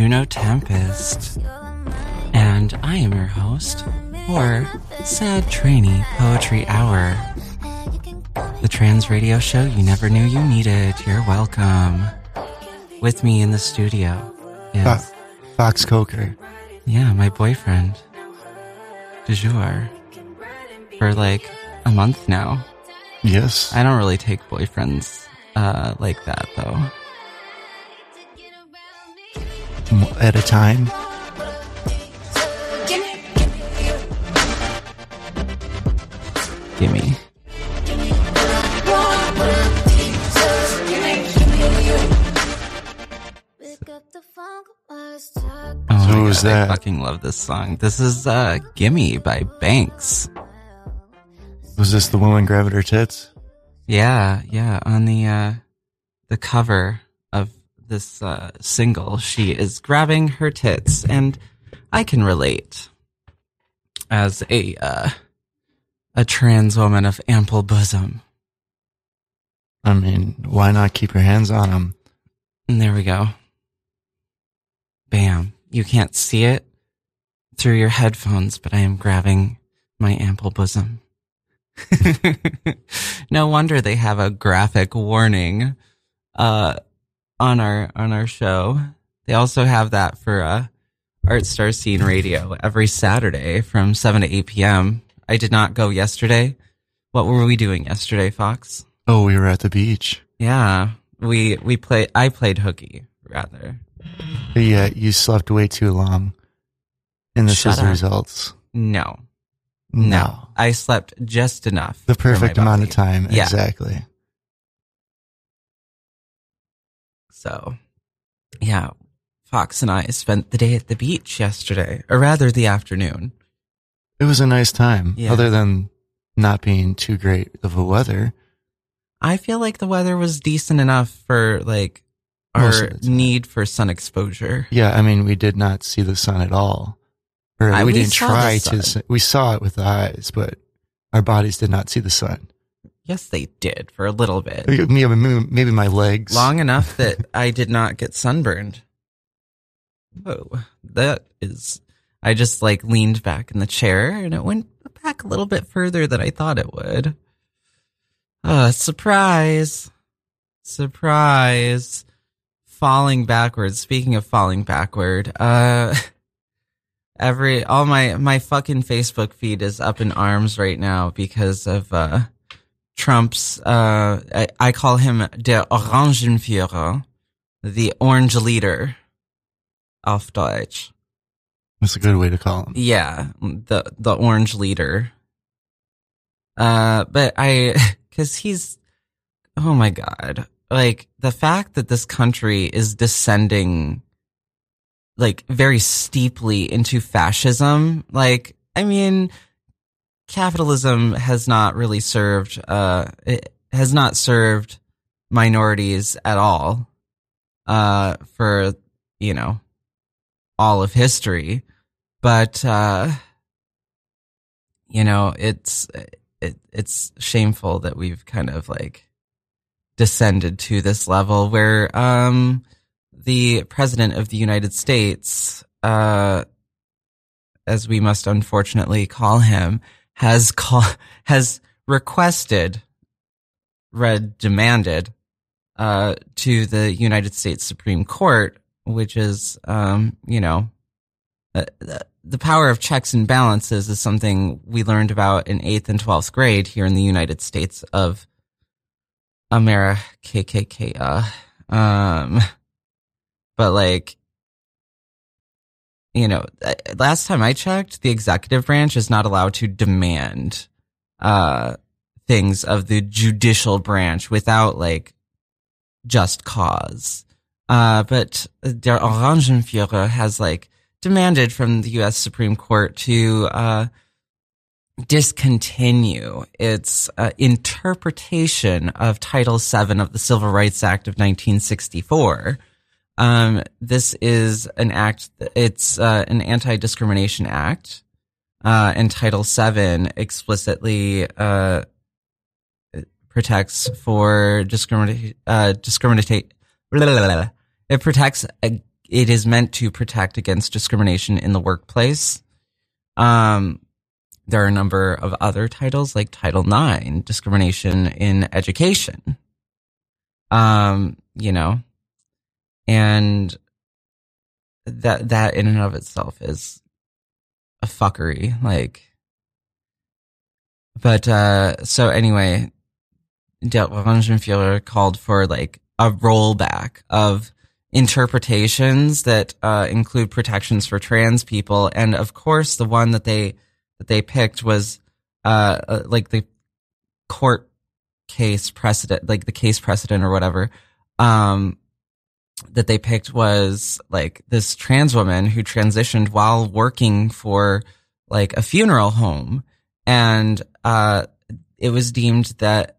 Juno Tempest, and I am your host for Sad Trainee Poetry Hour, the trans radio show you never knew you needed. You're welcome. With me in the studio is, Fo- Fox Coker. yeah, my boyfriend, du jour, for like a month now. Yes. I don't really take boyfriends uh, like that though. M- At a time. Gimme. Pick up the phone, let's talk. Oh who's God, I fucking love this song. This is uh, "Gimme" by Banks. Was this the woman grabbing her tits? Yeah, yeah. On the uh, the cover of this uh, single, she is grabbing her tits, and I can relate as a uh, a trans woman of ample bosom. I mean, why not keep your hands on them? And there we go. Bam. You can't see it through your headphones, but I am grabbing my ample bosom. no wonder they have a graphic warning uh on our on our show. They also have that for uh Art Star Scene Radio every Saturday from 7 to 8 p.m. I did not go yesterday. What were we doing yesterday, Fox? Oh, we were at the beach. Yeah, we we play. I played hooky rather. Yeah, you slept way too long. And this Shut is the results. No, No. I slept just enough. The perfect amount of time. Yeah. Exactly. So, yeah, Fox and I spent the day at the beach yesterday, or rather, the afternoon. It was a nice time. Yeah. Other than not being too great of a weather. I feel like the weather was decent enough for like our Most of the time. need for sun exposure. Yeah, I mean, we did not see the sun at all. Or I- we, we didn't try to. We saw it with the eyes, but our bodies did not see the sun. Yes, they did for a little bit. Maybe, maybe my legs. long enough that I did not get sunburned. Oh, that is. I just like leaned back in the chair and it went back a little bit further than I thought it would. Uh, surprise. Surprise. Falling backwards. Speaking of falling backward, uh, every, all my, my fucking Facebook feed is up in arms right now because of, uh, Trump's, uh, I, I call him der Orangenführer, the orange leader, auf Deutsch. That's a good way to call him. Yeah, the the orange leader. Uh, but I, cause he's, oh my god, like the fact that this country is descending, like very steeply into fascism. Like, I mean, capitalism has not really served, uh, it has not served minorities at all, uh, for you know all of history. But uh you know it's it, it's shameful that we've kind of like descended to this level where um the president of the United States uh as we must unfortunately call him has call has requested read demanded uh to the United States Supreme Court which is um you know uh, the, power of checks and balances is something we learned about in eighth and 12th grade here in the United States of America, KKK, uh, um, but like, you know, uh, last time I checked, the executive branch is not allowed to demand, uh, things of the judicial branch without like just cause. Uh, but der Orangenführer has like demanded from the U.S. Supreme Court to uh, discontinue its uh, interpretation of Title VII of the Civil Rights Act of 1964. Um, this is an act. It's uh, an anti-discrimination act, uh, and Title VII explicitly uh, protects for discriminate uh, discriminate. It protects. It is meant to protect against discrimination in the workplace. Um, there are a number of other titles like Title IX, discrimination in education. Um, you know, and that that in and of itself is a fuckery. Like, but uh, so anyway, Der called for like a rollback of interpretations that uh, include protections for trans people, and of course, the one that they that they picked was uh, uh, like the court case precedent, like the case precedent or whatever. Um, that they picked was like this trans woman who transitioned while working for like a funeral home, and uh, it was deemed that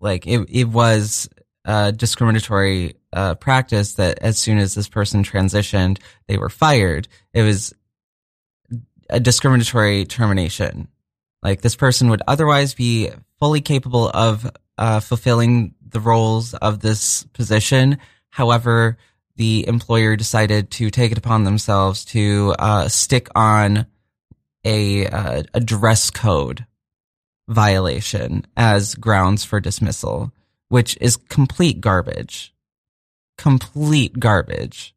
like it it was a discriminatory uh, practice that as soon as this person transitioned, they were fired. It was a discriminatory termination. Like this person would otherwise be fully capable of uh, fulfilling the roles of this position. However, the employer decided to take it upon themselves to uh, stick on a uh, a dress code violation as grounds for dismissal, which is complete garbage. Complete garbage.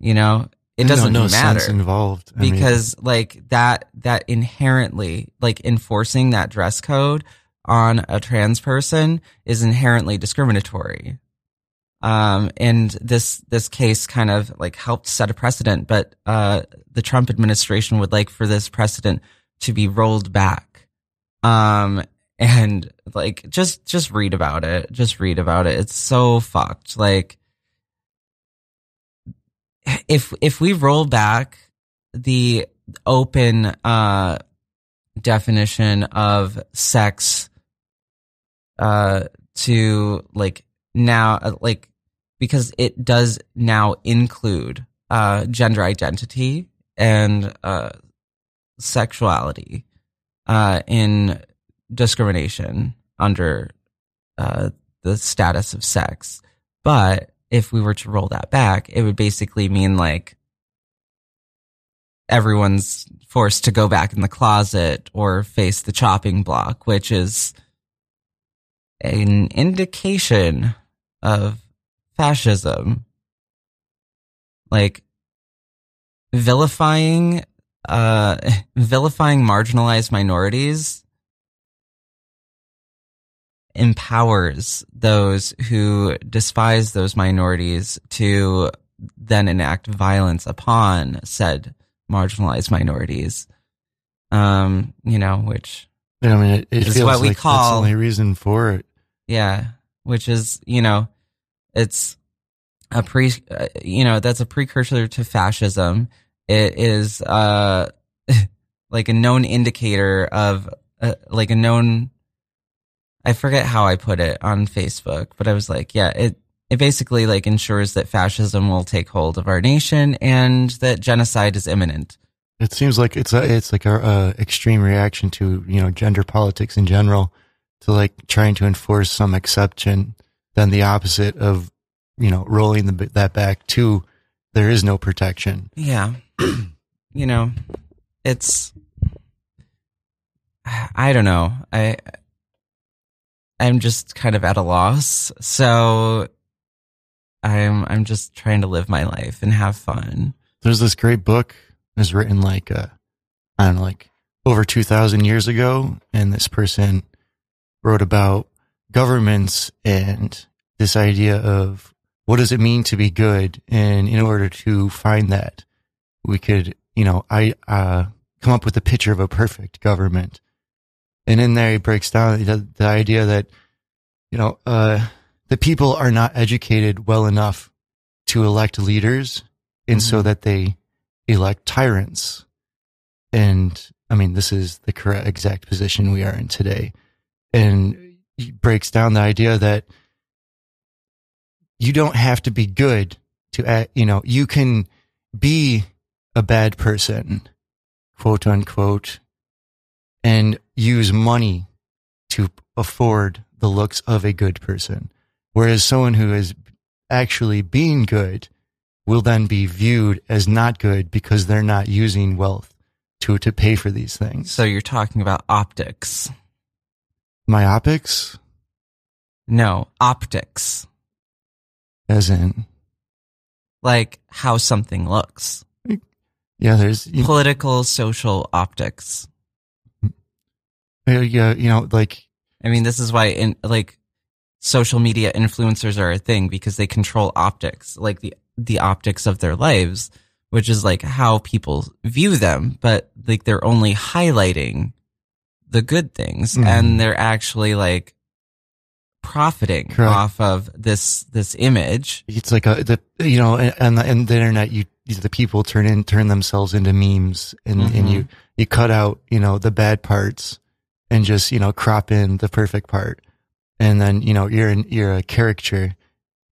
You know, it doesn't no, no matter sense involved I mean, because like that that inherently like enforcing that dress code on a trans person is inherently discriminatory. Um, and this this case kind of like helped set a precedent, but uh, the Trump administration would like for this precedent to be rolled back. Um, and like just just read about it. Just read about it. It's so fucked. Like if if we roll back the open uh definition of sex uh to like now uh, like because it does now include uh gender identity and uh sexuality uh in discrimination under uh the status of sex. But if we were to roll that back, it would basically mean like everyone's forced to go back in the closet or face the chopping block, which is an indication of fascism. Like vilifying, uh, vilifying marginalized minorities empowers those who despise those minorities to then enact violence upon said marginalized minorities. Um, you know, which yeah, I mean, it, it is feels what we like call- the only reason for it. yeah, which is, you know, it's a pre, uh, you know, that's a precursor to fascism. It is, uh, like a known indicator of, uh, like a known I forget how I put it on Facebook, but I was like, yeah, it it basically like ensures that fascism will take hold of our nation and that genocide is imminent. It seems like it's a it's like a, extreme reaction to you know gender politics in general, to like trying to enforce some exception, then the opposite of you know rolling the, that back to there is no protection. Yeah. you know, it's I don't know. I I'm just kind of at a loss. So I'm I'm just trying to live my life and have fun. There's this great book it was written like uh, I don't know, like over two thousand years ago, and this person wrote about governments and this idea of what does it mean to be good, and in order to find that, we could you know I uh, come up with a picture of a perfect government. And in there, he breaks down the, the idea that, you know, uh, the people are not educated well enough to elect leaders and so Mhm. that they elect tyrants. And I mean, this is the correct exact position we are in today. And breaks down the idea that you don't have to be good to act, you know, you can be a bad person, quote unquote, and use money to afford the looks of a good person. Whereas someone who is actually being good will then be viewed as not good because they're not using wealth to, to pay for these things. So you're talking about optics. Myopics, No, optics. as in, Like how something looks. yeah, there's, you, Political, social optics. yeah, you know, like, I mean, this is why in like social media influencers are a thing because they control optics, like the the optics of their lives, which is like how people view them, but like they're only highlighting the good things Mhm. and they're actually like profiting Correct. off of this this image. it's like a, the, you know, and, and the internet, you, the people turn in, turn themselves into memes and, and Mhm. you, you cut out, you know, the bad parts and just, you know, crop in the perfect part. And then, you know, you're an, you're a caricature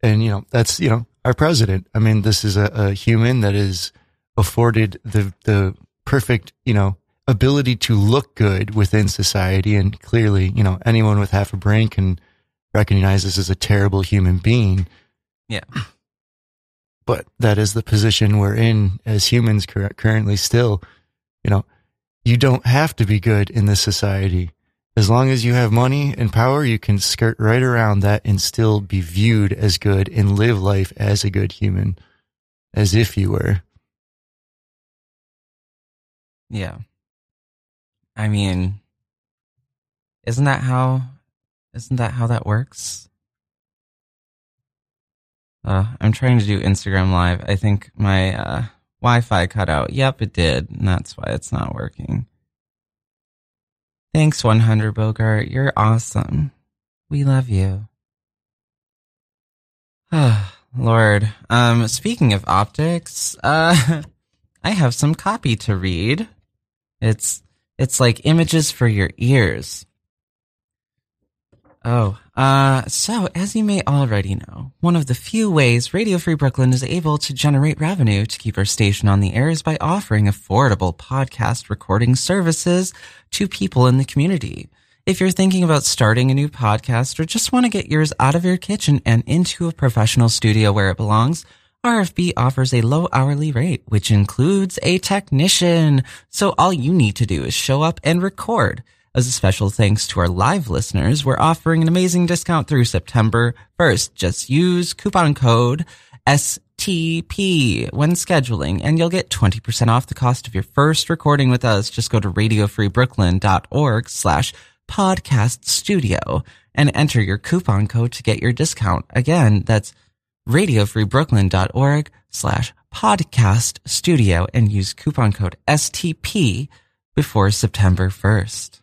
and, you know, that's, you know, our president. I mean, this is a, a human that is afforded the, the perfect, you know, ability to look good within society. And clearly, you know, anyone with half a brain can recognize this as a terrible human being Yeah. but that is the position we're in as humans cur- currently still you know you don't have to be good in this society as long as you have money and power you can skirt right around that and still be viewed as good and live life as a good human as if you were Yeah. I mean, isn't that how, isn't that how that works? Uh, I'm trying to do Instagram live. I think my, uh, Wi-Fi cut out. Yep, it did. And that's why it's not working. Thanks, 100 Bogart. You're awesome. We love you. Ah, Lord. Um, speaking of optics, uh, I have some copy to read. It's it's like images for your ears. Oh, uh, so as you may already know, one of the few ways Radio Free Brooklyn is able to generate revenue to keep our station on the air is by offering affordable podcast recording services to people in the community. If you're thinking about starting a new podcast or just want to get yours out of your kitchen and into a professional studio where it belongs, RFB offers a low hourly rate, which includes a technician. So all you need to do is show up and record. As a special thanks to our live listeners, we're offering an amazing discount through September 1st. Just use coupon code STP when scheduling and you'll get 20% off the cost of your first recording with us. Just go to radiofreebrooklyn.org slash podcast studio and enter your coupon code to get your discount. Again, that's radiofreebrooklyn.org slash podcast studio and use coupon code STP before September 1st.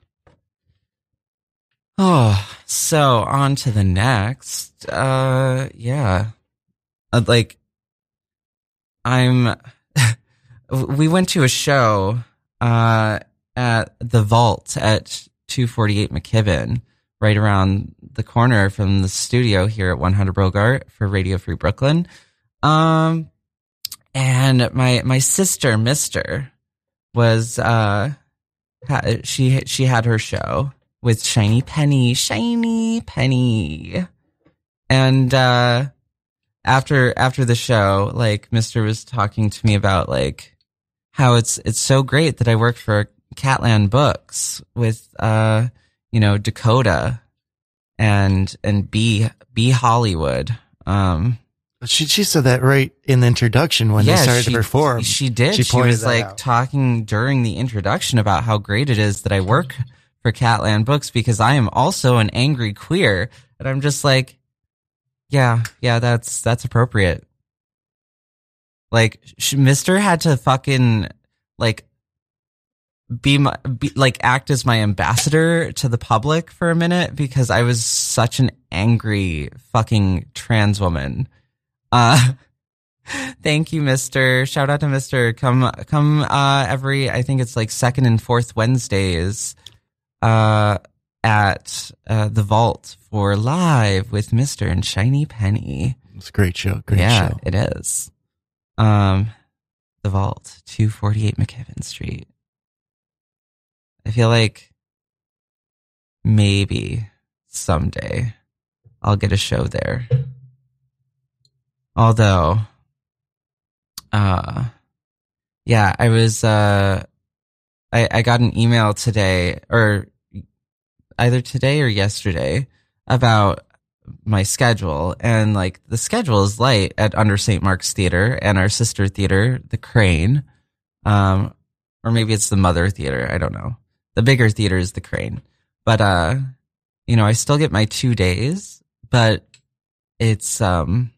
Oh, so on to the next. Uh, yeah. Uh, like, I'm, we went to a show, uh, at the vault at 248 McKibben, right around the corner from the studio here at 100 Bogart for Radio Free Brooklyn. Um, and my, my sister, Mister, was, uh, she, she had her show with Shiny Penny, Shiny Penny. And, uh, after, after the show, like, Mister was talking to me about, like, how it's, it's so great that I work for Catland Books with, uh, you know, Dakota and, and B, B Hollywood. Um, she, she said that right in the introduction when they started she, to perform She did. She She, was like out. talking during the introduction about how great it is that I work for Catland Books because I am also an angry queer. And I'm just like, yeah, yeah, that's, that's appropriate. Like, sh- Mister had to fucking, like, be my be, like act as my ambassador to the public for a minute because I was such an angry fucking trans woman. Uh thank you, Mister. Shout out to Mister. Come come uh every I think it's like second and fourth Wednesdays uh at uh the vault for live with Mister and Shiny Penny. It's a great show. Great yeah, show. it is. Um the vault, two forty eight McKibben Street. I feel like maybe someday I'll get a show there. Although, uh, yeah, I was, uh, I, I got an email today or either today or yesterday about my schedule and like the schedule is light at under St. Mark's Theater and our sister theater, the Kraine. Um, or maybe it's the mother theater. I don't know. The bigger theater is the Kraine. But, uh, you know, I still get my two days, but it's, um,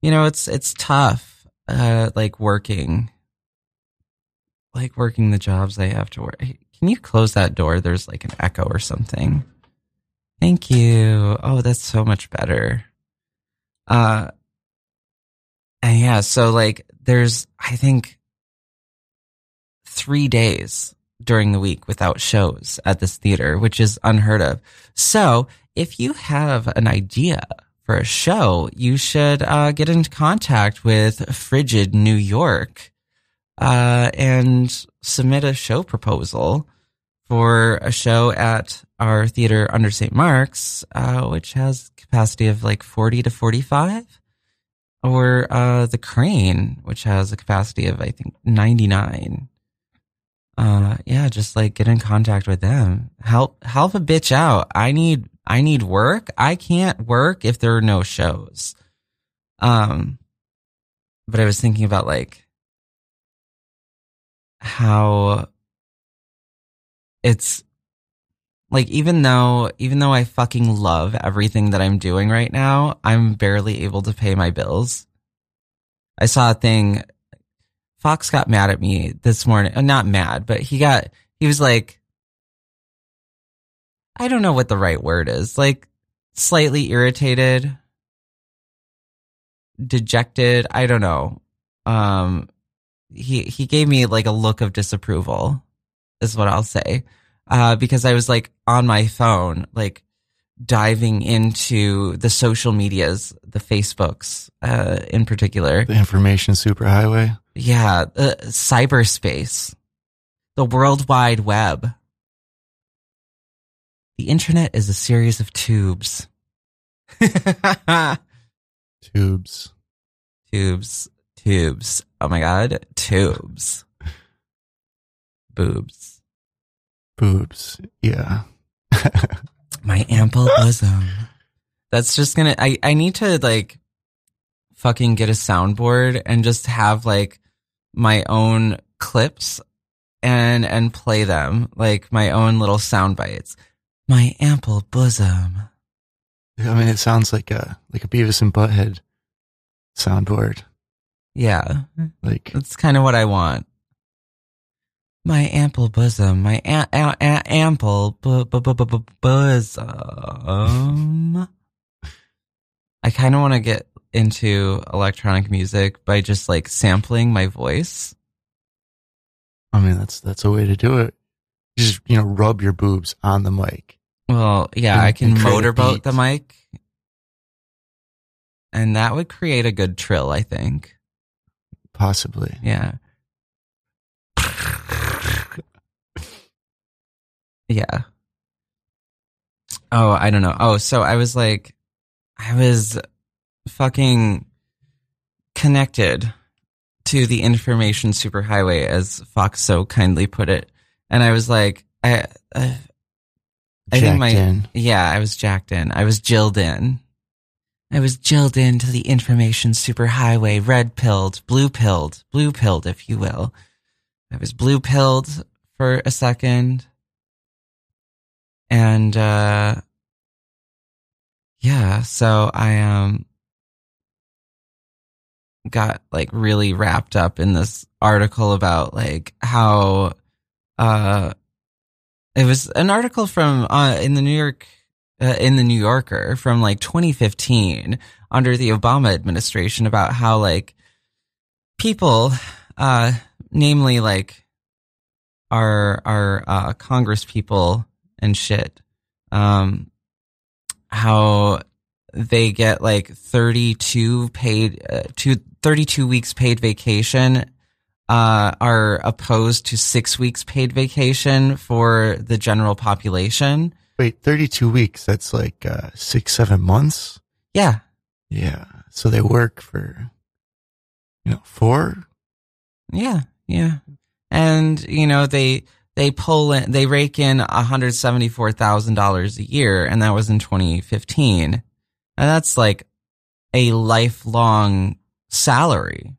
you know, it's, it's tough, uh, like working, like working the jobs I have to work. Can you close that door? There's like an echo or something. Thank you. Oh, that's so much better. Uh, and yeah, so like there's, I think, three days during the week without shows at this theater, which is unheard of. So if you have an idea for a show, you should uh, get in contact with Frigid New York uh, and submit a show proposal for a show at our theater under St. Mark's, uh, which has capacity of like 40 to 45. Or uh, the Kraine, which has a capacity of, I think, 99 uh yeah just like get in contact with them. Help help a bitch out. I need i need work. I can't work if there are no shows. Um but i was thinking about like how it's like even though even though i fucking love everything that i'm doing right now i'm barely able to pay my bills. I saw a thing Fox got mad at me this morning. Uh, not mad, but he got, he was like, I don't know what the right word is. Like slightly irritated, dejected. I don't know. Um, he, he gave me like a look of disapproval is what I'll say. Uh, because I was like on my phone, like diving into the social medias, the Facebooks, uh, in particular. The information superhighway. Yeah, uh, cyberspace, the World Wide Web. The internet is a series of tubes. Tubes. tubes, tubes. Oh my god, tubes. Boobs. Boobs. Yeah. My ample bosom. That's just gonna, I, I need to like fucking get a soundboard and just have like my own clips and, and play them like my own little sound bites. My ample bosom. I mean, it sounds like a like a Beavis and Butthead soundboard. Yeah, Like that's kind of what I want. My ample bosom, my a- a- a- ample bu- bu- bu- bu- bu- bosom. I kind of want to get into electronic music by just like sampling my voice. I mean, that's that's a way to do it. Just you know, rub your boobs on the mic. Well, yeah, And- I can and create a motorboat the mic. And that would create a good trill, I think. Possibly. Yeah. Yeah. Oh, I don't know. Oh, so I was like, I was fucking connected to the information superhighway, as Fox so kindly put it. And I was like, I, I, I think my, in. yeah, I was jacked in. I was jilled in. I was jilled into the information superhighway, red pilled, blue pilled, blue pilled, if you will. I was blue pilled for a second. And, uh, yeah, so I, um, got like really wrapped up in this article about like how, uh, it was an article from uh, in the New York uh, in the New Yorker from like 2015 under the Obama administration about how like people, uh, namely like our our uh, Congress people and shit, um, how they get like 32 paid uh, two, 32 weeks paid vacation uh, are opposed to six weeks paid vacation for the general population. Wait, 32 weeks. That's like uh, six, seven months. Yeah. Yeah. So they work for, you know, four. Yeah. Yeah. And, you know, they, they pull in, they rake in $174,000 a year. And that was in 2015. And that's like a lifelong salary.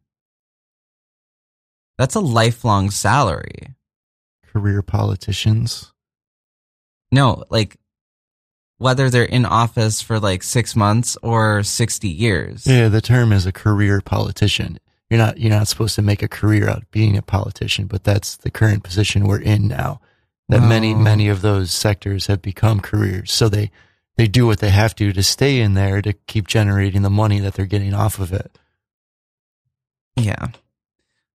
That's a lifelong salary. Career politicians. No, like whether they're in office for like six months or 60 years. Yeah, the term is a career politician. You're not you're not supposed to make a career out of being a politician, but that's the current position we're in now. That many Oh. many of those sectors have become careers. So they they do what they have to to stay in there to keep generating the money that they're getting off of it. Yeah.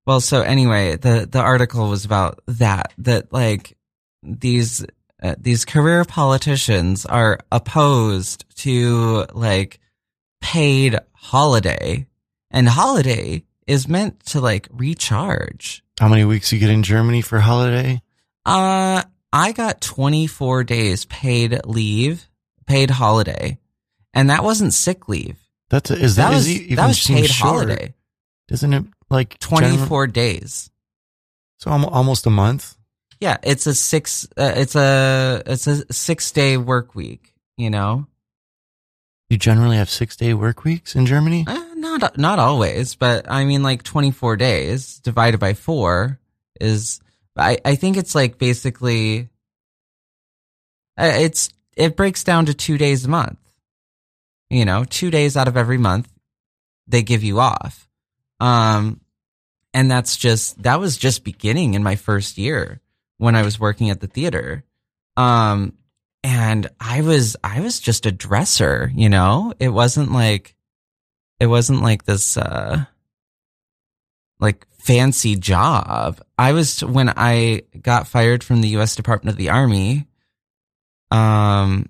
Well, so anyway, the the article was about that that like these uh, these career politicians are opposed to like paid holiday and holiday is meant to like recharge. How many weeks you get in Germany for holiday? Uh I got 24 days paid leave, paid holiday. And that wasn't sick leave. That's a, is That that, is was e- even that was paid short. holiday. Isn't it like general- 24 days. So almost a month. Yeah, it's a six. Uh, it's a it's a six day work week. You know, You generally have six day work weeks in Germany. uh, not not always, but I mean, like twenty four days divided by four is. I I think it's like basically. Uh, it's it breaks down to two days a month. You know, two days out of every month, they give you off. Um, and that's just that was just beginning in my first year when I was working at the theater. Um, and I was I was just a dresser, you know. It wasn't like it wasn't like this uh like fancy job. I was when I got fired from the US Department of the Army. Um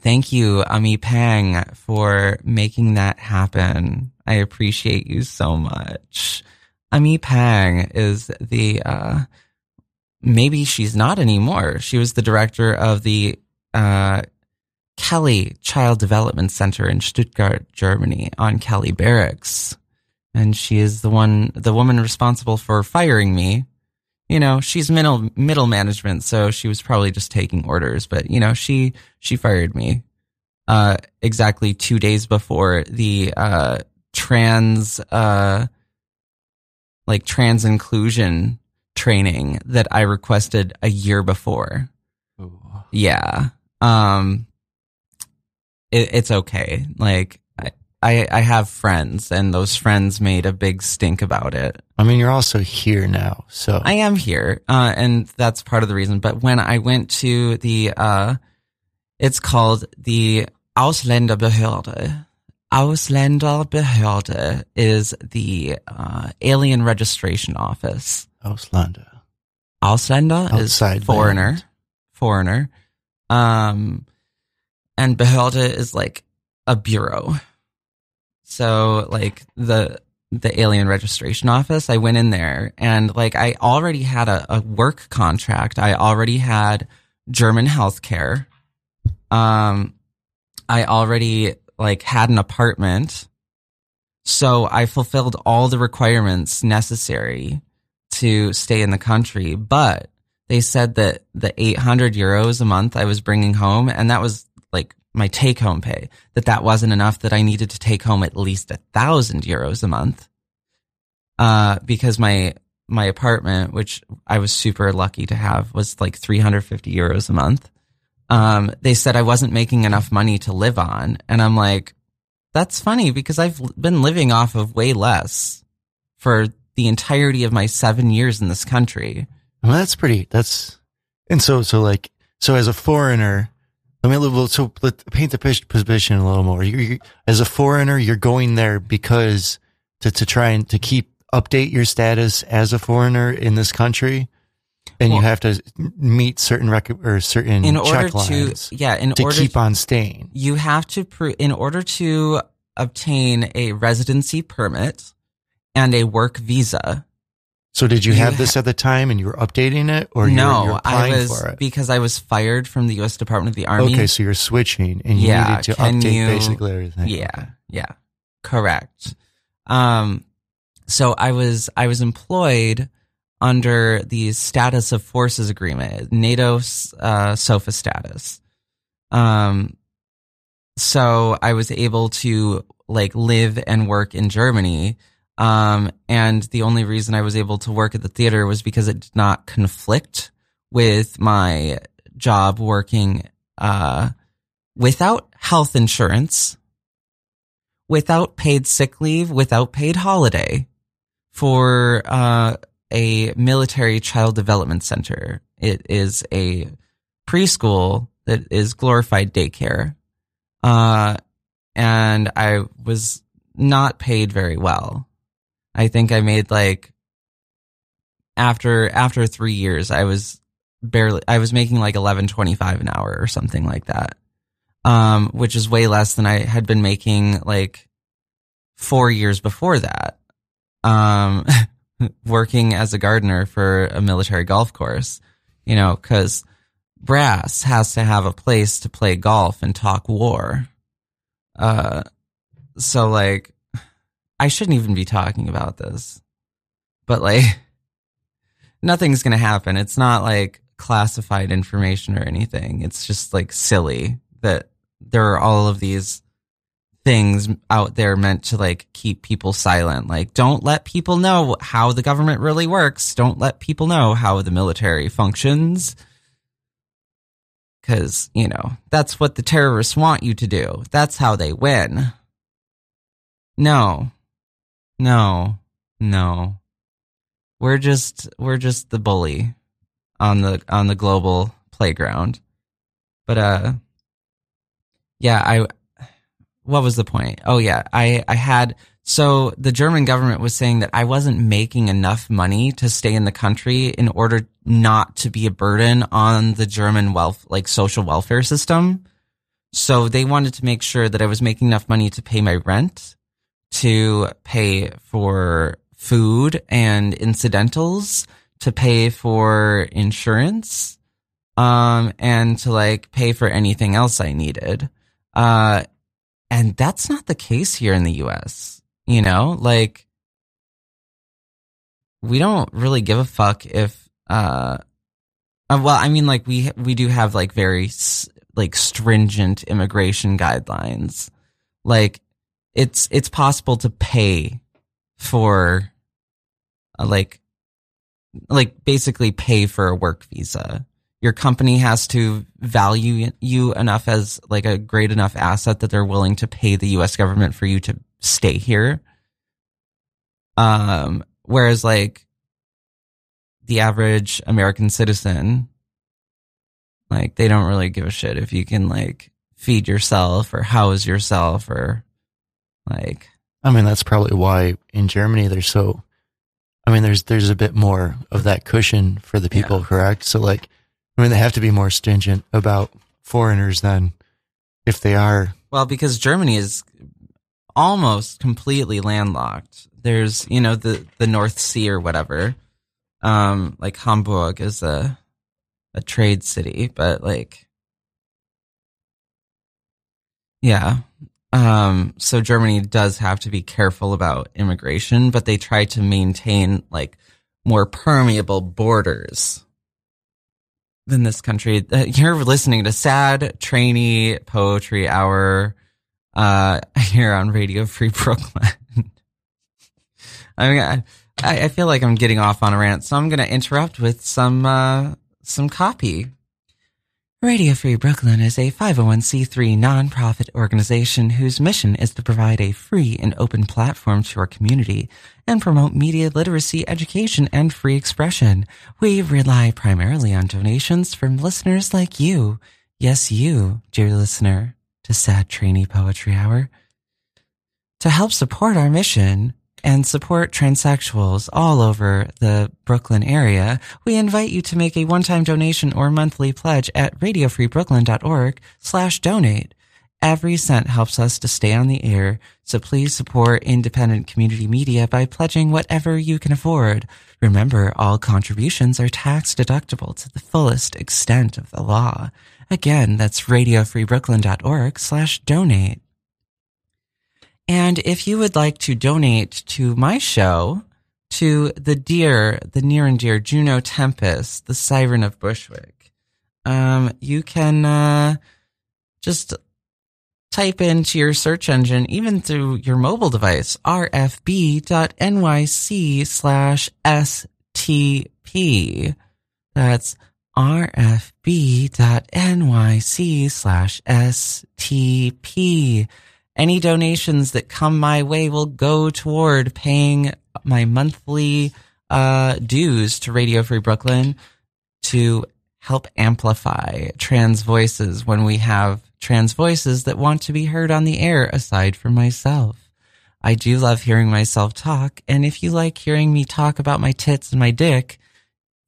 thank you Ami Pang for making that happen. I appreciate you so much. Ami Pang is the uh maybe she's not anymore. She was the director of the uh, Kelly Child Development Center in Stuttgart, Germany, on Kelly Barracks, and she is the one, the woman responsible for firing me. You know, she's middle middle management, so she was probably just taking orders. But you know, she she fired me uh, exactly two days before the uh, trans uh, like trans inclusion training that I requested a year before. Yeah. Um it, it's okay. Like I, I I have friends and those friends made a big stink about it. I mean, you're also here now, so I am here. Uh and that's part of the reason. But when I went to the uh it's called the Ausländerbehörde. Ausländerbehörde is the uh, alien registration office. Auslander. Ausländer Outside is foreigner, land. foreigner. Um, and Behörde is like a bureau. So like the, the alien registration office, I went in there and like I already had a, a work contract. I already had German healthcare. Um, I already like had an apartment. So I fulfilled all the requirements necessary to stay in the country, but they said that the 800 euros a month I was bringing home, and that was my take home pay, that that wasn't enough, that I needed to take home at least a thousand euros a month. Uh, because my, my apartment, which I was super lucky to have, was like 350 euros a month. Um, they said I wasn't making enough money to live on. And I'm like, that's funny because I've been living off of way less for the entirety of my seven years in this country. Well, that's pretty. That's and so so like so as a foreigner, let me well, so let paint the position a little more. You, you, as a foreigner, you're going there because to to try and to keep update your status as a foreigner in this country, and you have to meet certain rec- or certain In order to yeah, in order to order keep on staying. you have to prove in order to obtain a residency permit and a work visa. So did you You have this at the time and you were updating it, or you're, no, you're I was for it? because I was fired from the U.S. Department of the Army. Okay, so you're switching and you Yeah, needed to update you- basically everything. Yeah, yeah, correct. Um, so I was I was employed under the status of forces agreement, NATO uh, SOFA status. Um, so I was able to like live and work in Germany. Um, and the only reason I was able to work at the theater was because it did not conflict with my job working uh, without health insurance, without paid sick leave, without paid holiday for uh, a military child development center. It is a preschool that is glorified daycare. Uh, and I was not paid very well. I think I made like after after three years, I was barely I was making like eleven twenty five an hour or something like that, um, which is way less than I had been making like four years before that. Um, working as a gardener for a military golf course, you know, because brass has to have a place to play golf and talk war. Uh, so like, I shouldn't even be talking about this, but like, nothing's gonna happen. It's not like classified information or anything. It's just like silly that there are all of these things out there meant to like keep people silent. Like, don't let people know how the government really works. Don't let people know how the military functions. Cause, you know, that's what the terrorists want you to do. That's how they win. No, no, no. We're just, we're just the bully on the, on the global playground. But, uh, yeah, I, what was the point? Oh yeah, I I had so the German government was saying that I wasn't making enough money to stay in the country in order not to be a burden on the German wealth like social welfare system. So they wanted to make sure that I was making enough money to pay my rent, to pay for food and incidentals, to pay for insurance, um, and to like pay for anything else I needed. Uh, and that's not the case here in the US. You know, like we don't really give a fuck if uh, uh well, I mean like we we do have like very like stringent immigration guidelines. Like it's it's possible to pay for uh, like like basically pay for a work visa your company has to value you enough as like a great enough asset that they're willing to pay the US government for you to stay here. Um, whereas like the average American citizen, like they don't really give a shit if you can like feed yourself or house yourself or like, I mean, that's probably why in Germany they're so. I mean, there's there's a bit more of that cushion for the people, Yeah. correct? So, like, I mean, they have to be more stringent about foreigners than if they are. well, because Germany is almost completely landlocked. There's, you know, the, the North Sea or whatever. Um, like Hamburg is a, a trade city, but like, yeah. Um, so Germany does have to be careful about immigration, but they try to maintain like more permeable borders than this country. Uh, You're listening to Sad Trainee Poetry Hour uh, here on Radio Free Brooklyn. I mean, I, I feel like I'm getting off on a rant, so I'm going to interrupt with some uh, some copy. Radio Free Brooklyn is a 501c3 nonprofit organization whose mission is to provide a free and open platform to our community and promote media literacy, education, and free expression. We rely primarily on donations from listeners like you. Yes, you, dear listener, to Sad Trainee Poetry Hour. To help support our mission, and support transsexuals all over the Brooklyn area, we invite you to make a one-time donation or monthly pledge at radiofreebrooklyn.org slash donate. Every cent helps us to stay on the air, so please support independent community media by pledging whatever you can afford. Remember, all contributions are tax deductible to the fullest extent of the law. Again, that's radiofreebrooklyn.org slash donate. And if you would like to donate to my show, to the dear, the near and dear Juno Tempest, the siren of Bushwick, um, you can uh, just type into your search engine, even through your mobile device, rfb.nyc slash stp. That's rfb.nyc slash stp. Any donations that come my way will go toward paying my monthly uh, dues to Radio Free Brooklyn to help amplify trans voices when we have trans voices that want to be heard on the air aside from myself. I do love hearing myself talk, and if you like hearing me talk about my tits and my dick,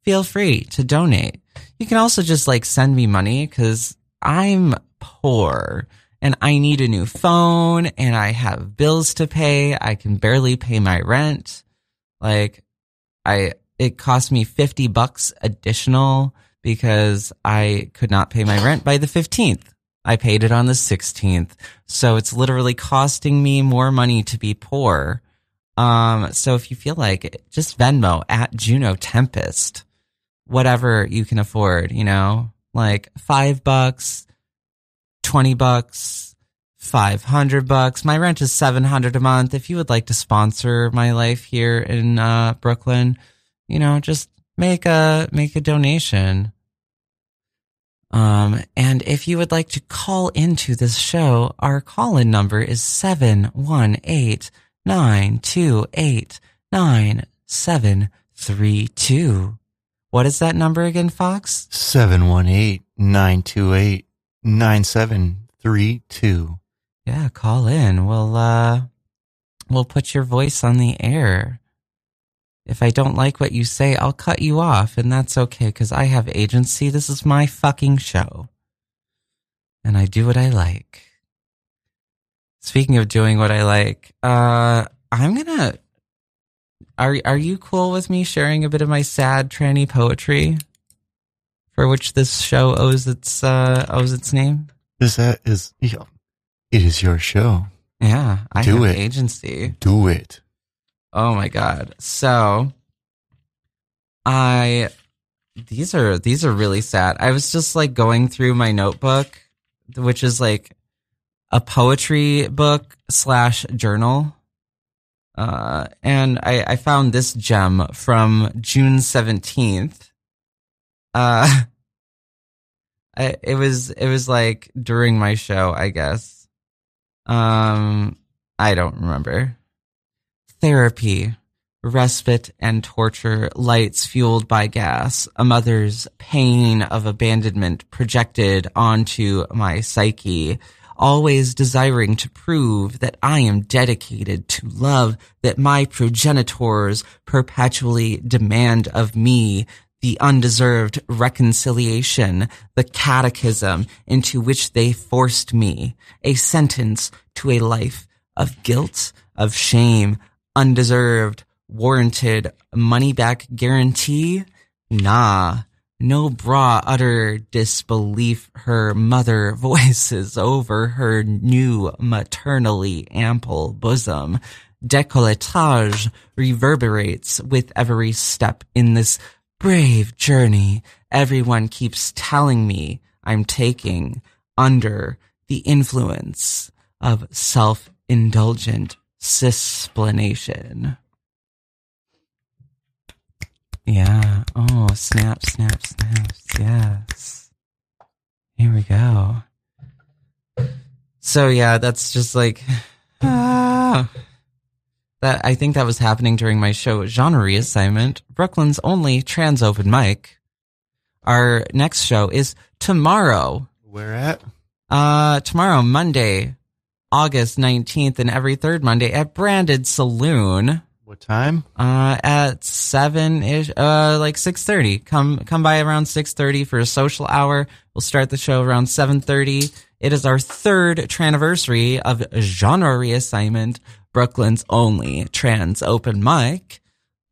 feel free to donate. You can also just like send me money because I'm poor and I need a new phone and I have bills to pay. I can barely pay my rent. Like I, it cost me 50 bucks additional because I could not pay my rent by the 15th. I paid it on the 16th. So it's literally costing me more money to be poor. Um, so if you feel like it, just Venmo at Juno Tempest, whatever you can afford, you know, like five bucks, 20 bucks, 500 bucks. My rent is 700 a month. If you would like to sponsor my life here in uh, Brooklyn, you know, just make a make a donation. Um, and if you would like to call into this show, our call in number is 718 928 9732. What is that number again, Fox? 718 928 9732. Yeah, call in. We'll uh we'll put your voice on the air. If I don't like what you say, I'll cut you off and that's okay cuz I have agency. This is my fucking show. And I do what I like. Speaking of doing what I like, uh I'm going to Are are you cool with me sharing a bit of my sad tranny poetry for which this show owes its uh owes its name? Is that is it is your show. Yeah, I Do have it. agency. Do it. Oh my god. So I these are these are really sad. I was just like going through my notebook, which is like a poetry book slash journal. Uh, and I, I found this gem from June 17th. Uh, I, it was, it was like during my show, I guess. Um, I don't remember. Therapy, respite and torture, lights fueled by gas, a mother's pain of abandonment projected onto my psyche, always desiring to prove that I am dedicated to love that my progenitors perpetually demand of me, the undeserved reconciliation, the catechism into which they forced me, a sentence to a life of guilt, of shame, undeserved, warranted money back guarantee? Nah. No bra utter disbelief her mother voices over her new maternally ample bosom. Decolletage reverberates with every step in this brave journey everyone keeps telling me I'm taking under the influence of self-indulgent cisplanation. Yeah. Oh, snap, snap, snaps. Yes. Here we go. So yeah, that's just like ah. That. I think that was happening during my show genre reassignment, Brooklyn's only trans open mic. Our next show is tomorrow. Where at? Uh, tomorrow, Monday, August nineteenth, and every third Monday at Branded Saloon. What time? Uh, at seven ish, uh, like six thirty. Come, come by around six thirty for a social hour. We'll start the show around seven thirty. It is our third anniversary of genre reassignment, Brooklyn's only trans open mic.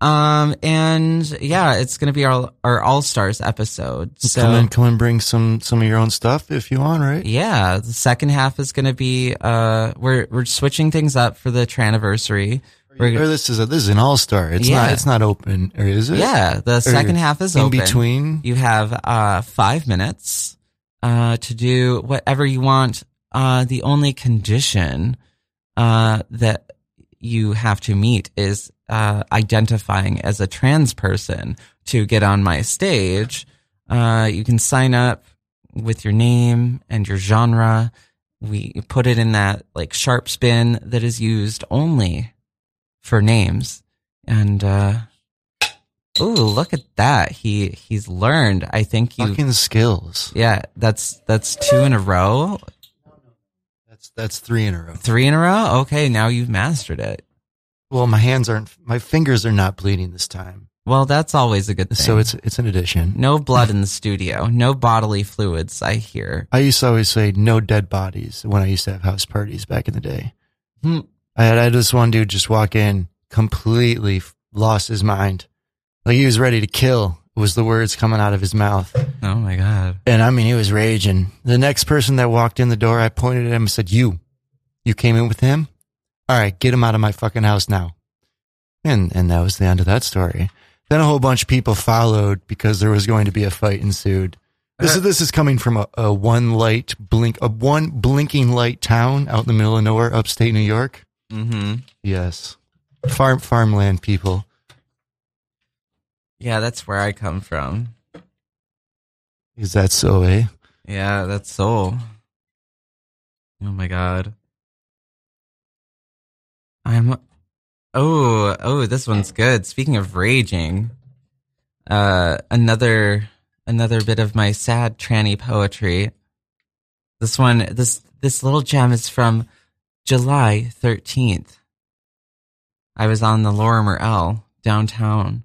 Um, and yeah, it's gonna be our our all stars episode. So come and come and bring some some of your own stuff if you want, right? yeah, the second half is gonna be uh, we're we're switching things up for the anniversary. We're Or this is a this is an all star. It's Yeah. not it's not open, or is it? Yeah, the second half is in open. between. You have uh, five minutes uh, to do whatever you want. Uh, the only condition uh, that you have to meet is uh, identifying as a trans person to get on my stage. Uh, you can sign up with your name and your genre. We put it in that like sharp spin that is used only for names. And uh, ooh, look at that! He he's learned. I think you. Fucking skills. Yeah, that's that's two in a row, That's three in a row. three in a row. Okay, now you've mastered it. Well, my hands aren't. My fingers are not bleeding this time, Well, that's always a good thing. so it's it's an addition. no blood in the studio, no bodily fluids. I hear. I used to always say no dead bodies when I used to have house parties back in the day. Hmm. I had, I had this one dude just walk in, completely lost his mind. Like he was ready to kill was the words coming out of his mouth. Oh my god. And I mean, he was raging. The next person that walked in the door, I pointed at him and said, you, you came in with him? All right, get him out of my fucking house now. And, and that was the end of that story. Then a whole bunch of people followed because there was going to be a fight ensued. This is, this is coming from a, a one light blink, a one blinking light town out in the middle of nowhere, upstate New York. Mm-hmm. Yes. Farm, farmland people. Yeah, that's where I come from. Is that so, eh? Yeah, that's soul. Oh my god. I'm Oh, oh, this one's good. Speaking of raging, uh another another bit of my sad tranny poetry. This one this this little gem is from July 13th. I was on the Lorimer L downtown.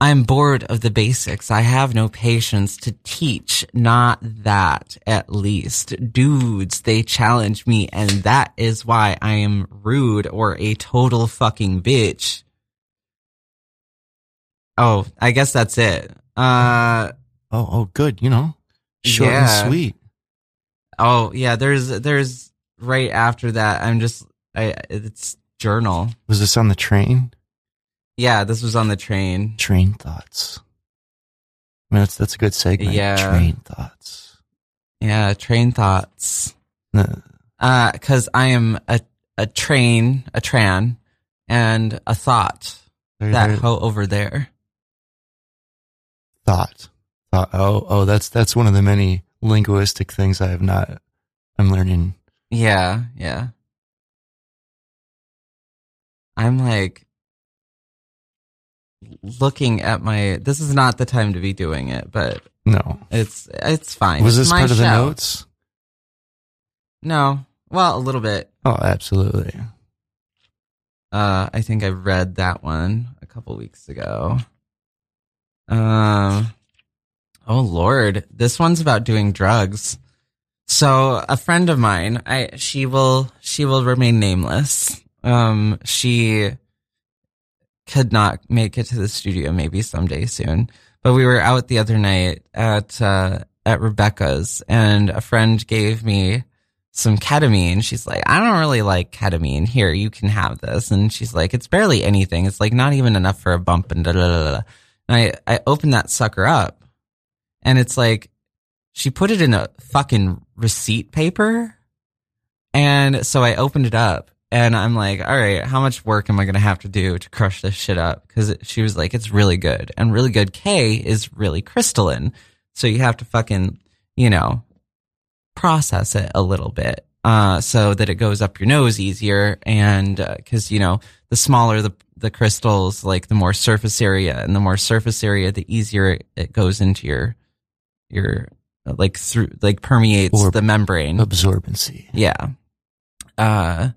I'm bored of the basics. I have no patience to teach. Not that, at least. Dudes, they challenge me, and that is why I am rude or a total fucking bitch. Oh, I guess that's it. Uh, Oh, oh, good. You know, short Yeah. and sweet. oh, yeah, there's, there's right after that. I'm just, I, it's journal. Was this on the train? Yeah, this was on the train. Train thoughts. I mean, that's that's a good segment. Yeah. Train thoughts. Yeah, train thoughts. Uh, Uh, I am a, a train, a tran, and a thought. there- That there- hoe over there. thought. Thought. Oh, oh, that's that's one of the many linguistic things I have not. I'm learning. Yeah, yeah. I'm like looking at my. This is not the time to be doing it, but No. it's it's fine. Was this my part of the notes? No. Well, a little bit. Oh, absolutely. Uh, I think I read that one a couple weeks ago. Um, oh Lord, this one's about doing drugs. So a friend of mine, I she will she will remain nameless. Um, she could not make it to the studio maybe someday soon. But we were out the other night at uh, at Rebecca's, and a friend gave me some ketamine. She's like, I don't really like ketamine. Here, you can have this. And she's like, it's barely anything. It's like not even enough for a bump and da da da da. And I, I opened that sucker up and it's like, she put it in a fucking receipt paper. And so I opened it up and I'm like, all right, how much work am I going to have to do to crush this shit up? Cause she was like, it's really good and really good K is really crystalline. So you have to fucking you know, process it a little bit, uh, so that it goes up your nose easier. And, uh 'cause you know, the smaller the, the crystals, like the more surface area and the more surface area, the easier it goes into your, your, like through, like permeates Or- the membrane. Absorbency. Yeah. Uh,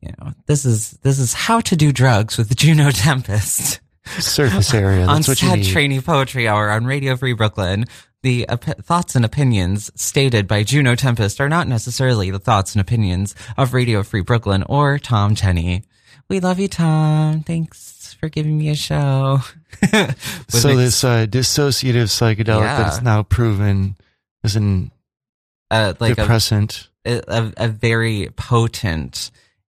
you know, this is, this is how to do drugs with Juno Tempest Surface area. on That's Sad. Tranny Poetry Hour on Radio Free Brooklyn. The op- thoughts and opinions stated by Juno Tempest are not necessarily the thoughts and opinions of Radio Free Brooklyn or Tom Tenney. We love you, Tom. Thanks for giving me a show. So this uh, dissociative psychedelic Yeah. that is now proven is an uh, like a, depressant. a, a very potent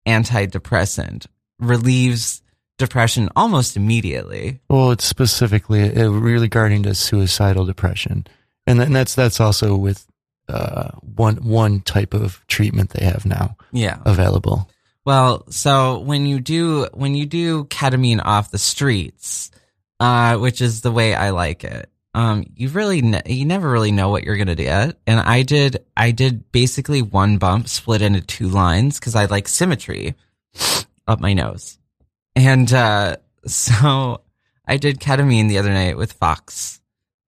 antidepressant relieves depression almost immediately. well, it's specifically uh, regarding to suicidal depression, and, then that's that's also with uh, one one type of treatment they have now Yeah. available. Well, so when you do when you do ketamine off the streets, uh, which is the way I like it, um, you really ne- you never really know what you're gonna get. And I did I did basically one bump split into two lines because I like symmetry up my nose, and uh, so I did ketamine the other night with Fox,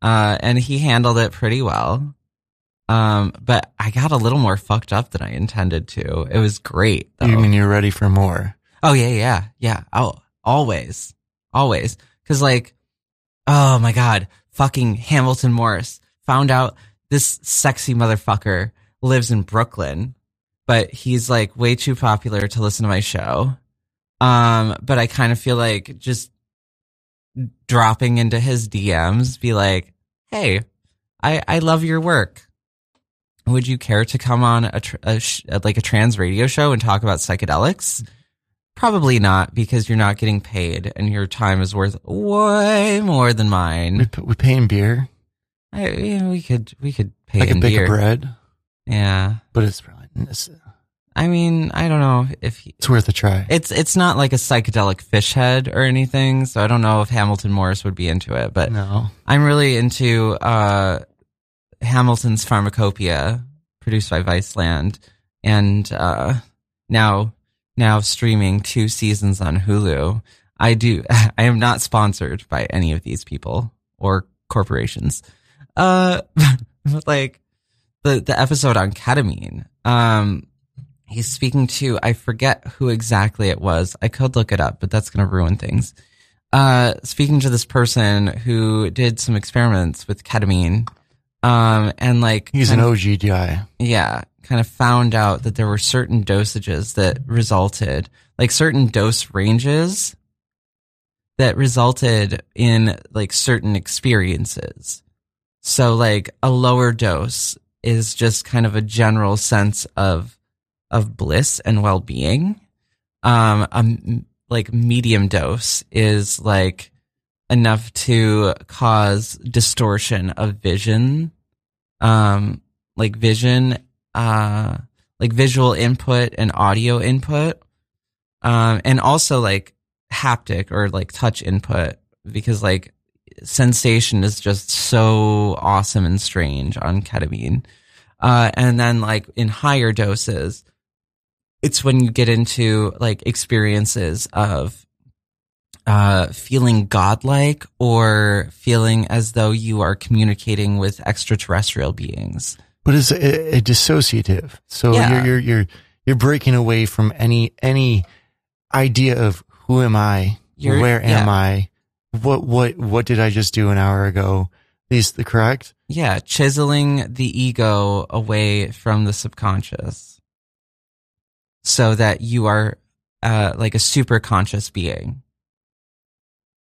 uh, and he handled it pretty well. Um, but I got a little more fucked up than I intended to. It was great. Though. You mean you're ready for more? Oh yeah, yeah, yeah. Oh, always, always. Cause like, oh my God, fucking Hamilton Morris found out this sexy motherfucker lives in Brooklyn, but he's like way too popular to listen to my show. Um, but I kind of feel like just dropping into his DMs, be like, Hey, I, I love your work. Would you care to come on a, tr- a sh- like a trans radio show and talk about psychedelics? Probably not because you're not getting paid and your time is worth way more than mine. p- we pay in beer. I, yeah, we could we could pay like in a bake beer. of bread, Yeah, but it's probably it's, I mean I don't know if he, it's worth a try. it's it's not like a psychedelic fish head or anything, so I don't know if Hamilton Morris would be into it. But no, I'm really into uh, Hamilton's Pharmacopoeia, produced by Viceland, and uh, now now streaming two seasons on Hulu. I do. I am not sponsored by any of these people or corporations. Uh, like the the episode on ketamine. Um, he's speaking to I forget who exactly it was. I could look it up, but that's going to ruin things. Uh, speaking to this person who did some experiments with ketamine, um, and like he's an of- OG guy. yeah, kind of found out that there were certain dosages that resulted, like certain dose ranges that resulted in like certain experiences. So like a lower dose is just kind of a general sense of of bliss and well-being. Um a like medium dose is like enough to cause distortion of vision. Um like vision uh like visual input and audio input. Um and also like haptic or like touch input because like sensation is just so awesome and strange on ketamine. Uh and then like in higher doses it's when you get into like experiences of uh, feeling godlike or feeling as though you are communicating with extraterrestrial beings. but it's a, a dissociative. So Yeah. you're, you're you're you're breaking away from any any idea of who am I, You're- where am yeah. I, what what what did I just do an hour ago? These the correct? Yeah, chiseling the ego away from the subconscious so that you are uh, like a super conscious being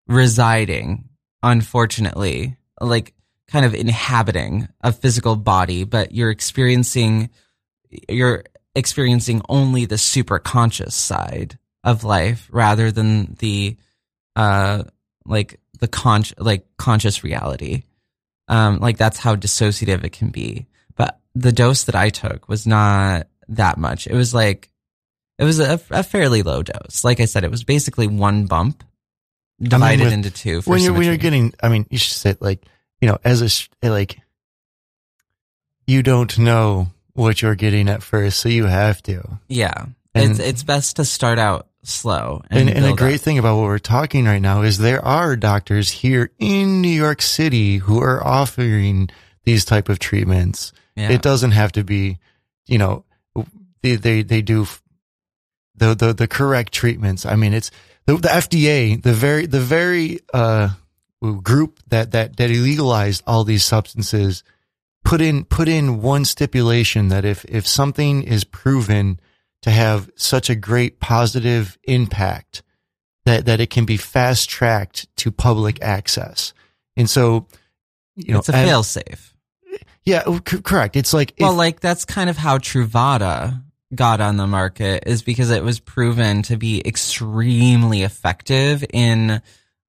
residing, unfortunately, like kind of inhabiting a physical body, but you're experiencing, you're experiencing only the super conscious side of life rather than the, uh, like the con, like conscious reality. Um, like that's how dissociative it can be. But the dose that I took was not that much. It was like, it was a, a fairly low dose. Like I said, it was basically one bump divided with- into two. For when you're when you're getting, I mean, you should say like you know as a like you don't know what you're getting at first, so you have to. Yeah. And- it's it's best to start out slow. And, and a great up. thing about what we're talking right now is there are doctors here in New York City who are offering these type of treatments. Yeah. It doesn't have to be, you know, they they they do the the the correct treatments. I mean, it's the, the FDA, the very the very uh group that that that illegalized all these substances put in put in one stipulation that if if something is proven to have such a great positive impact that that it can be fast tracked to public access. And so, you know, it's a fail safe. yeah, oh, c- correct. It's like if, Well, like that's kind of how Truvada got on the market is because it was proven to be extremely effective in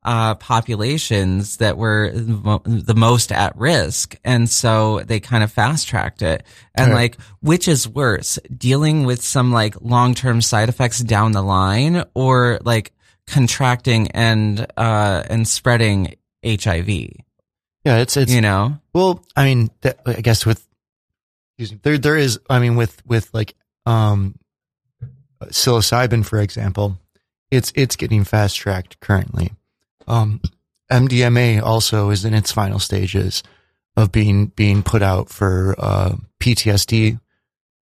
uh, populations that were the most at risk. And so they kind of fast tracked it. And Right. like, which is worse, dealing with some like long term side effects down the line or like contracting and, uh, and spreading HIV, yeah, it's it's you know? well, I mean, that, I guess with excuse me, there there is, I mean, with with like um psilocybin, for example, it's it's getting fast tracked currently. Um, MDMA also is in its final stages of being being put out for uh, PTSD.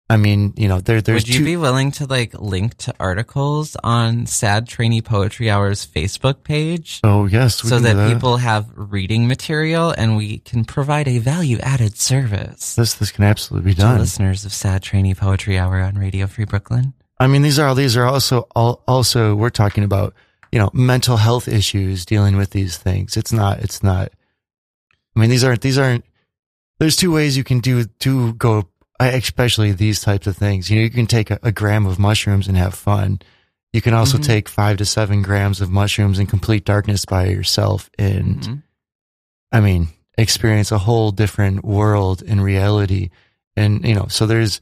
I mean, you know, there there's Would you two. be willing to like link to articles on Sad Tranny Poetry Hour's Facebook page oh yes, we so do that, people have reading material and we can provide a value added service this this can absolutely be done. listeners of Sad Tranny Poetry Hour on Radio Free Brooklyn? I mean, these are all these are also all, also we're talking about you know mental health issues dealing with these things. It's not it's not. I mean, these aren't these aren't. There's two ways you can do do go, especially these types of things. You know, you can take a, a gram of mushrooms and have fun. You can also Mhm. take five to seven grams of mushrooms in complete darkness by yourself, and Mhm. I mean, experience a whole different world in reality. And, you know, so there's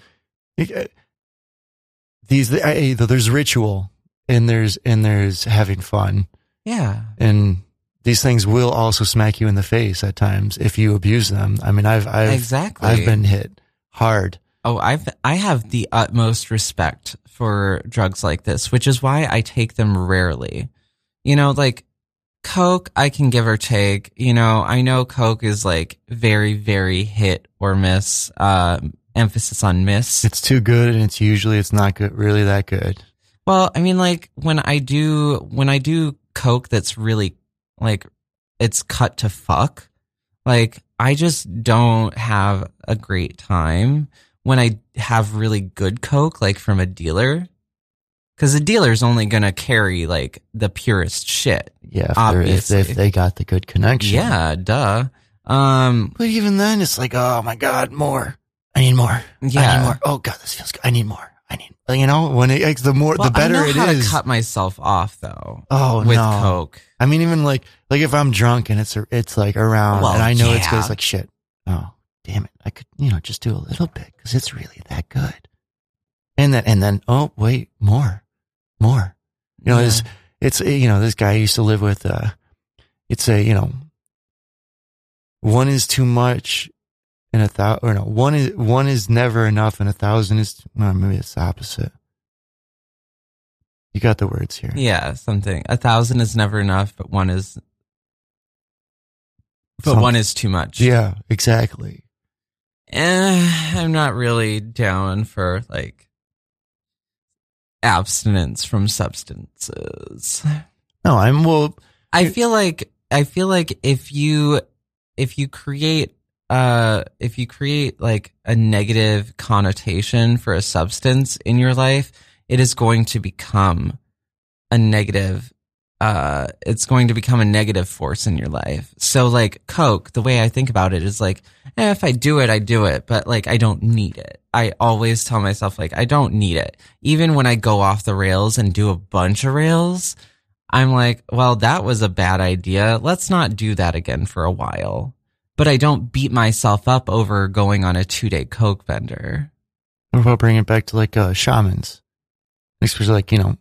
uh, these, I- there's ritual and there's, and there's having fun. Yeah. And these things will also smack you in the face at times if you abuse them. I mean, I've, I've, exactly. I've been hit hard. Oh, I've I have the utmost respect for drugs like this, which is why I take them rarely. You know, like Coke, I can give or take. You know, I know Coke is like very, very hit or miss. Uh, emphasis on miss. It's too good and it's usually, it's not good, really that good. Well, I mean, like when I do when I do Coke, that's really like it's cut to fuck. Like I just don't have a great time when I have really good Coke, like from a dealer, because the dealer's only gonna carry like the purest shit. Yeah. If, they're, if, they, if they got the good connection. Yeah, duh. Um, But even then, it's like, oh my God, more. I need more. I yeah. need more. Oh God, this feels good. I need more. I need, you know, when it, like, the more, Well, the better I know it how is. to cut myself off though oh with no. Coke. I mean, even like, like if I'm drunk and it's, it's like around Well, and I know it's yeah. it's like shit. Oh, damn it. I could, you know, just do a little bit because it's really that good. And then, and then, oh, wait, more, more. You know, Yeah. it's, it's, uh, you know, this guy I used to live with, uh, it's a, you know, one is too much and a thousand, or no, one is, one is never enough and a thousand is, well, maybe it's the opposite. You got the words here. Yeah, something. A thousand is never enough, but one is, but one is too much. Yeah, exactly. Eh, I'm not really down for like abstinence from substances. No, I'm, well, I feel like I feel like if you if you create uh if you create like a negative connotation for a substance in your life, it is going to become a negative uh it's going to become a negative force in your life. So like Coke, the way I think about it is like eh, if I do it, I do it, but like I don't need it. I always tell myself like I don't need it. Even when I go off the rails and do a bunch of rails, I'm like, well, that was a bad idea. Let's not do that again for a while. But I don't beat myself up over going on a two day Coke bender. What about bringing it back to like uh, shamans? Especially like you know,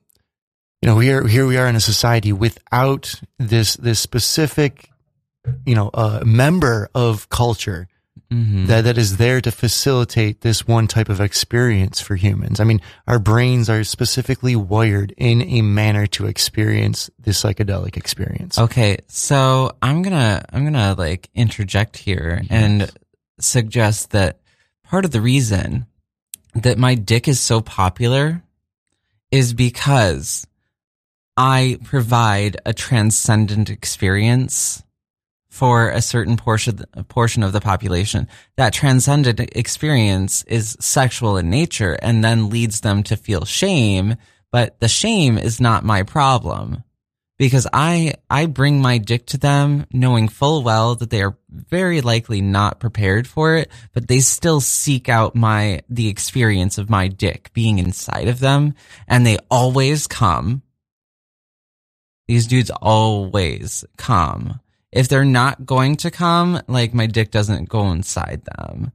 you know, here here we are in a society without this this specific, you know, uh, member of culture Mhm. that that is there to facilitate this one type of experience for humans. I mean, our brains are specifically wired in a manner to experience the psychedelic experience. Okay, so I'm gonna I'm gonna like interject here and suggest that part of the reason that my dick is so popular is because I provide a transcendent experience for a certain portion portion of the population. That transcendent experience is sexual in nature and then leads them to feel shame, but the shame is not my problem because I I bring my dick to them knowing full well that they are very likely not prepared for it, but they still seek out my the experience of my dick being inside of them and they always come. These dudes always come. If they're not going to come, like my dick doesn't go inside them.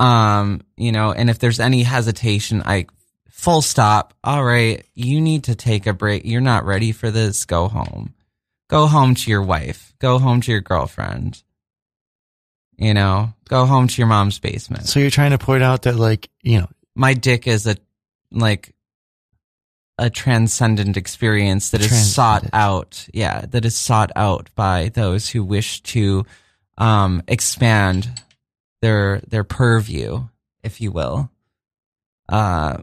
Um, you know, and if there's any hesitation, I full stop. All right, you need to take a break. You're not ready for this. Go home. Go home to your wife. Go home to your girlfriend. You know, go home to your mom's basement. So you're trying to point out that, like, you know, My dick is a like a transcendent experience that is sought out. Yeah, that is sought out by those who wish to um expand their their purview, if you will. Uh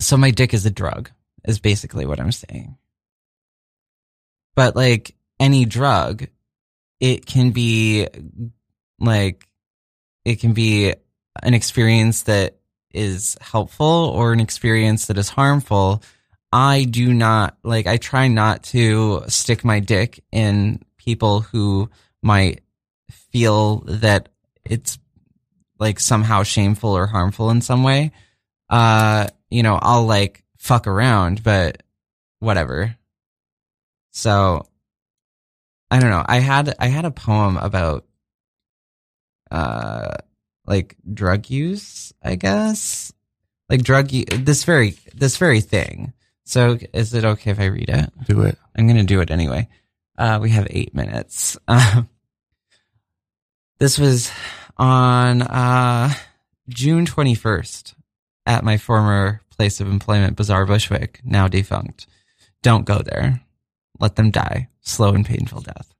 so my dick is a drug, is basically what I'm saying. But like any drug, it can be like, it can be an experience that is helpful or an experience that is harmful. I do not, like, I try not to stick my dick in people who might feel that it's like somehow shameful or harmful in some way uh, you know, I'll like fuck around, but whatever. So I don't know. I had I had a poem about uh like drug use, I guess. Like drug u- this very this very thing. So is it okay if I read it? do it. I'm going to do it anyway. Uh, we have eight minutes. Um, this was on uh, June 21st at my former place of employment, Bizarre Bushwick, now defunct. Don't go there. Let them die. Slow and painful death.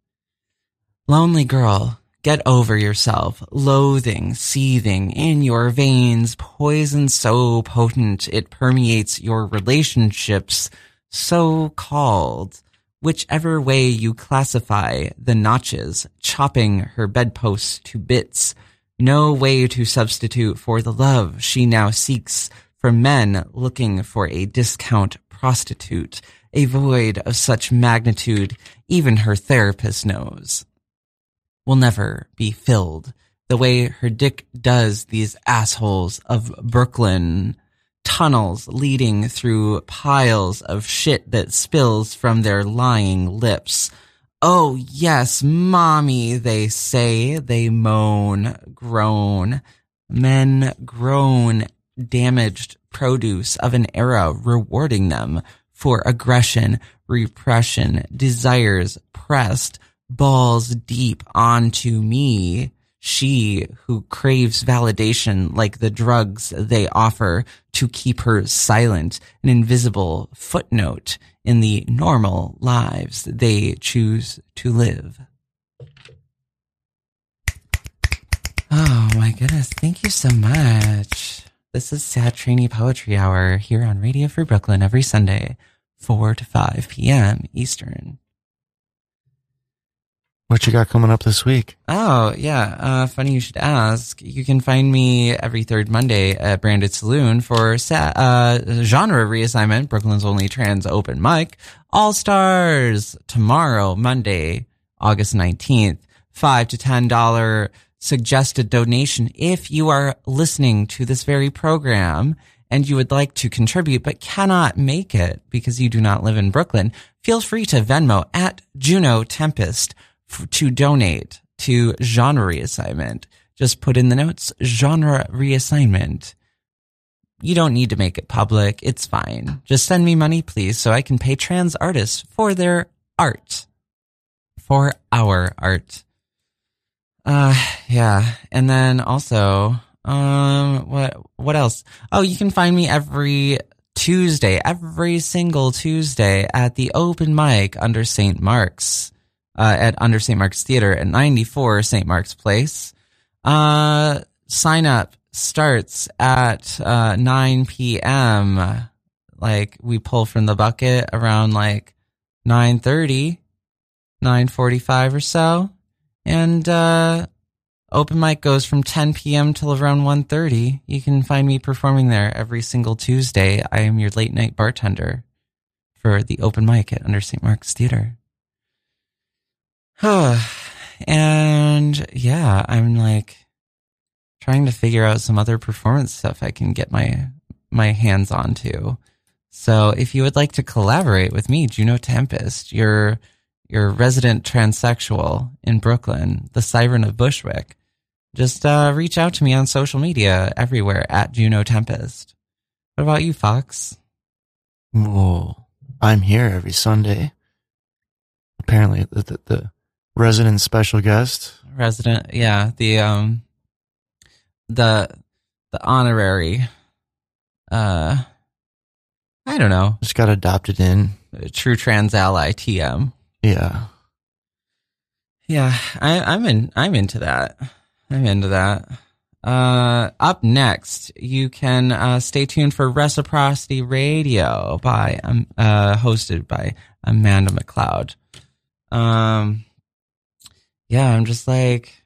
Lonely girl, get over yourself. Loathing, seething in your veins, poison so potent it permeates your relationships, so called. Whichever way you classify the notches, chopping her bedposts to bits, no way to substitute for the love she now seeks for men looking for a discount prostitute, a void of such magnitude even her therapist knows will never be filled the way her dick does these assholes of Brooklyn tunnels leading through piles of shit that spills from their lying lips. Oh yes, mommy, they say, they moan, groan. Men groan, damaged produce of an era rewarding them for aggression, repression, desires pressed balls deep onto me. She who craves validation like the drugs they offer to keep her silent, an invisible footnote in the normal lives they choose to live. Oh my goodness. Thank you so much. This is Sad Tranny Poetry Hour here on Radio Free Brooklyn every Sunday, 4 to 5 p.m. Eastern. What you got coming up this week? Oh, yeah. Uh, funny you should ask. You can find me every third Monday at Branded Saloon for sa- uh, genre reassignment, Brooklyn's only trans open mic, All Stars, tomorrow, Monday, August 19th, 5 to $10 suggested donation if you are listening to this very program and you would like to contribute but cannot make it because you do not live in Brooklyn, feel free to Venmo at Juno Tempest f- to donate to genre reassignment. Just put in the notes genre reassignment. You don't need to make it public. It's fine. Just send me money, please, so I can pay trans artists for their art. For our art. Uh, yeah. And then also, um, what, what else? Oh, you can find me every Tuesday, every single Tuesday at the open mic under St. Mark's, uh, at under St. Mark's Theater at 94 St. Mark's Place. Uh, sign up starts at, uh, 9 p.m. Like we pull from the bucket around like 930, 945 or so. And, uh, open mic goes from 10 p.m. till around 1.30. You can find me performing there every single Tuesday. I am your late night bartender for the open mic at Under St. Mark's Theater. and yeah, I'm like trying to figure out some other performance stuff I can get my, my hands onto. So if you would like to collaborate with me, Juno Tempest, your your resident transsexual in Brooklyn, the Siren of Bushwick, just uh, reach out to me on social media everywhere at Juno Tempest. What about you, Fox? Well, I'm here every Sunday. Apparently, the, the, the resident special guest. Resident, yeah, the um, the the honorary, uh, I don't know, Just got adopted in. true trans ally TM. Yeah. Yeah, I, I'm in. I'm into that. I'm into that. Uh, up next, you can uh, stay tuned for Reciprocity Radio by um, uh, hosted by Amanda McLeod. Um, yeah, I'm just like,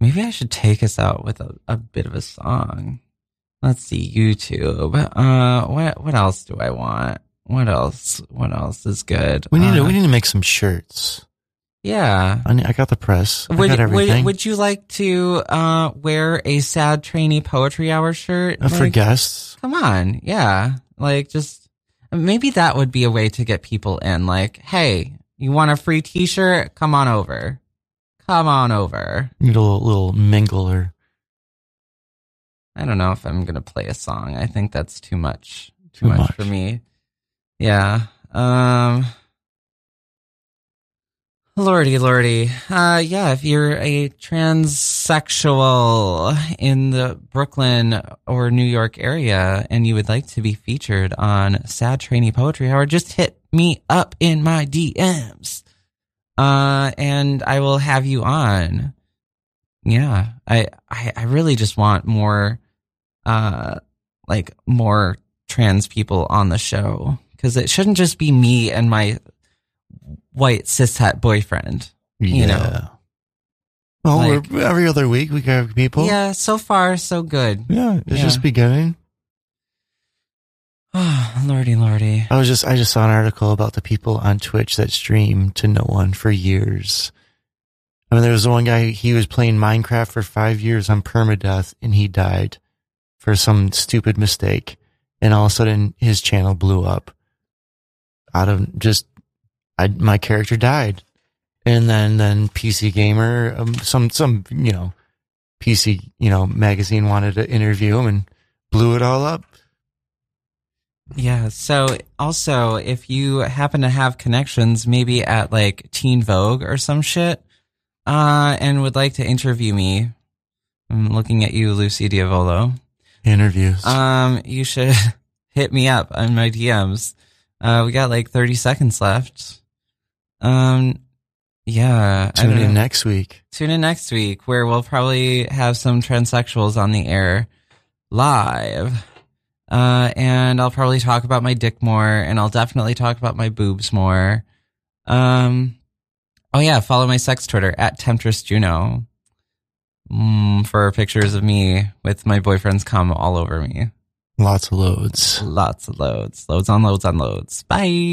maybe I should take us out with a, a bit of a song. Let's see, YouTube. Uh, what what else do I want? What else? What else is good? We need to Uh, we need to make some shirts. yeah. I, I got the press. I Would, got would everything. would you like to uh, wear a sad tranny poetry hour shirt? Uh, for guests. Come on, yeah. Like just maybe that would be a way to get people in. Like, hey, you want a free T-shirt? Come on over. Come on over. Need a little, little mingle or I don't know if I'm gonna play a song. I think that's too much. Too, Too much, much. for me. Yeah. Um. Lordy, lordy. Uh, yeah, if you're a transsexual in the Brooklyn or New York area and you would like to be featured on Sad Tranny Poetry Hour, just hit me up in my DMs. Uh, and I will have you on. Yeah, I, I, I really just want more, uh, like more trans people on the show because it shouldn't just be me and my white cishet boyfriend. You know. Well, Like- we're, every other week we got people. Yeah, so far so good. Yeah, it's Yeah. just beginning. Oh, lordy, lordy. I was just I just saw an article about the people on Twitch that stream to no one for years. I mean, there was the one guy he was playing Minecraft for five years on permadeath, and he died for some stupid mistake, and all of a sudden his channel blew up. Out of just, I my character died, and then then PC Gamer, um, some some you know, PC you know magazine wanted to interview him and blew it all up. Yeah. So also, if you happen to have connections, maybe at like Teen Vogue or some shit, uh, and would like to interview me, I'm looking at you, Lucy Diavolo. Interviews. Um, you should hit me up on my DMs. Uh, we got like 30 seconds left. Um, yeah. Tune in know. next week. Tune in next week where we'll probably have some transsexuals on the air live. Uh, and I'll probably talk about my dick more and I'll definitely talk about my boobs more. Um, oh yeah, follow my sex Twitter at Temptress Juno. Mm, for pictures of me with my boyfriend's cum all over me. Lots of loads. Lots of loads. Loads on loads on loads. Bye.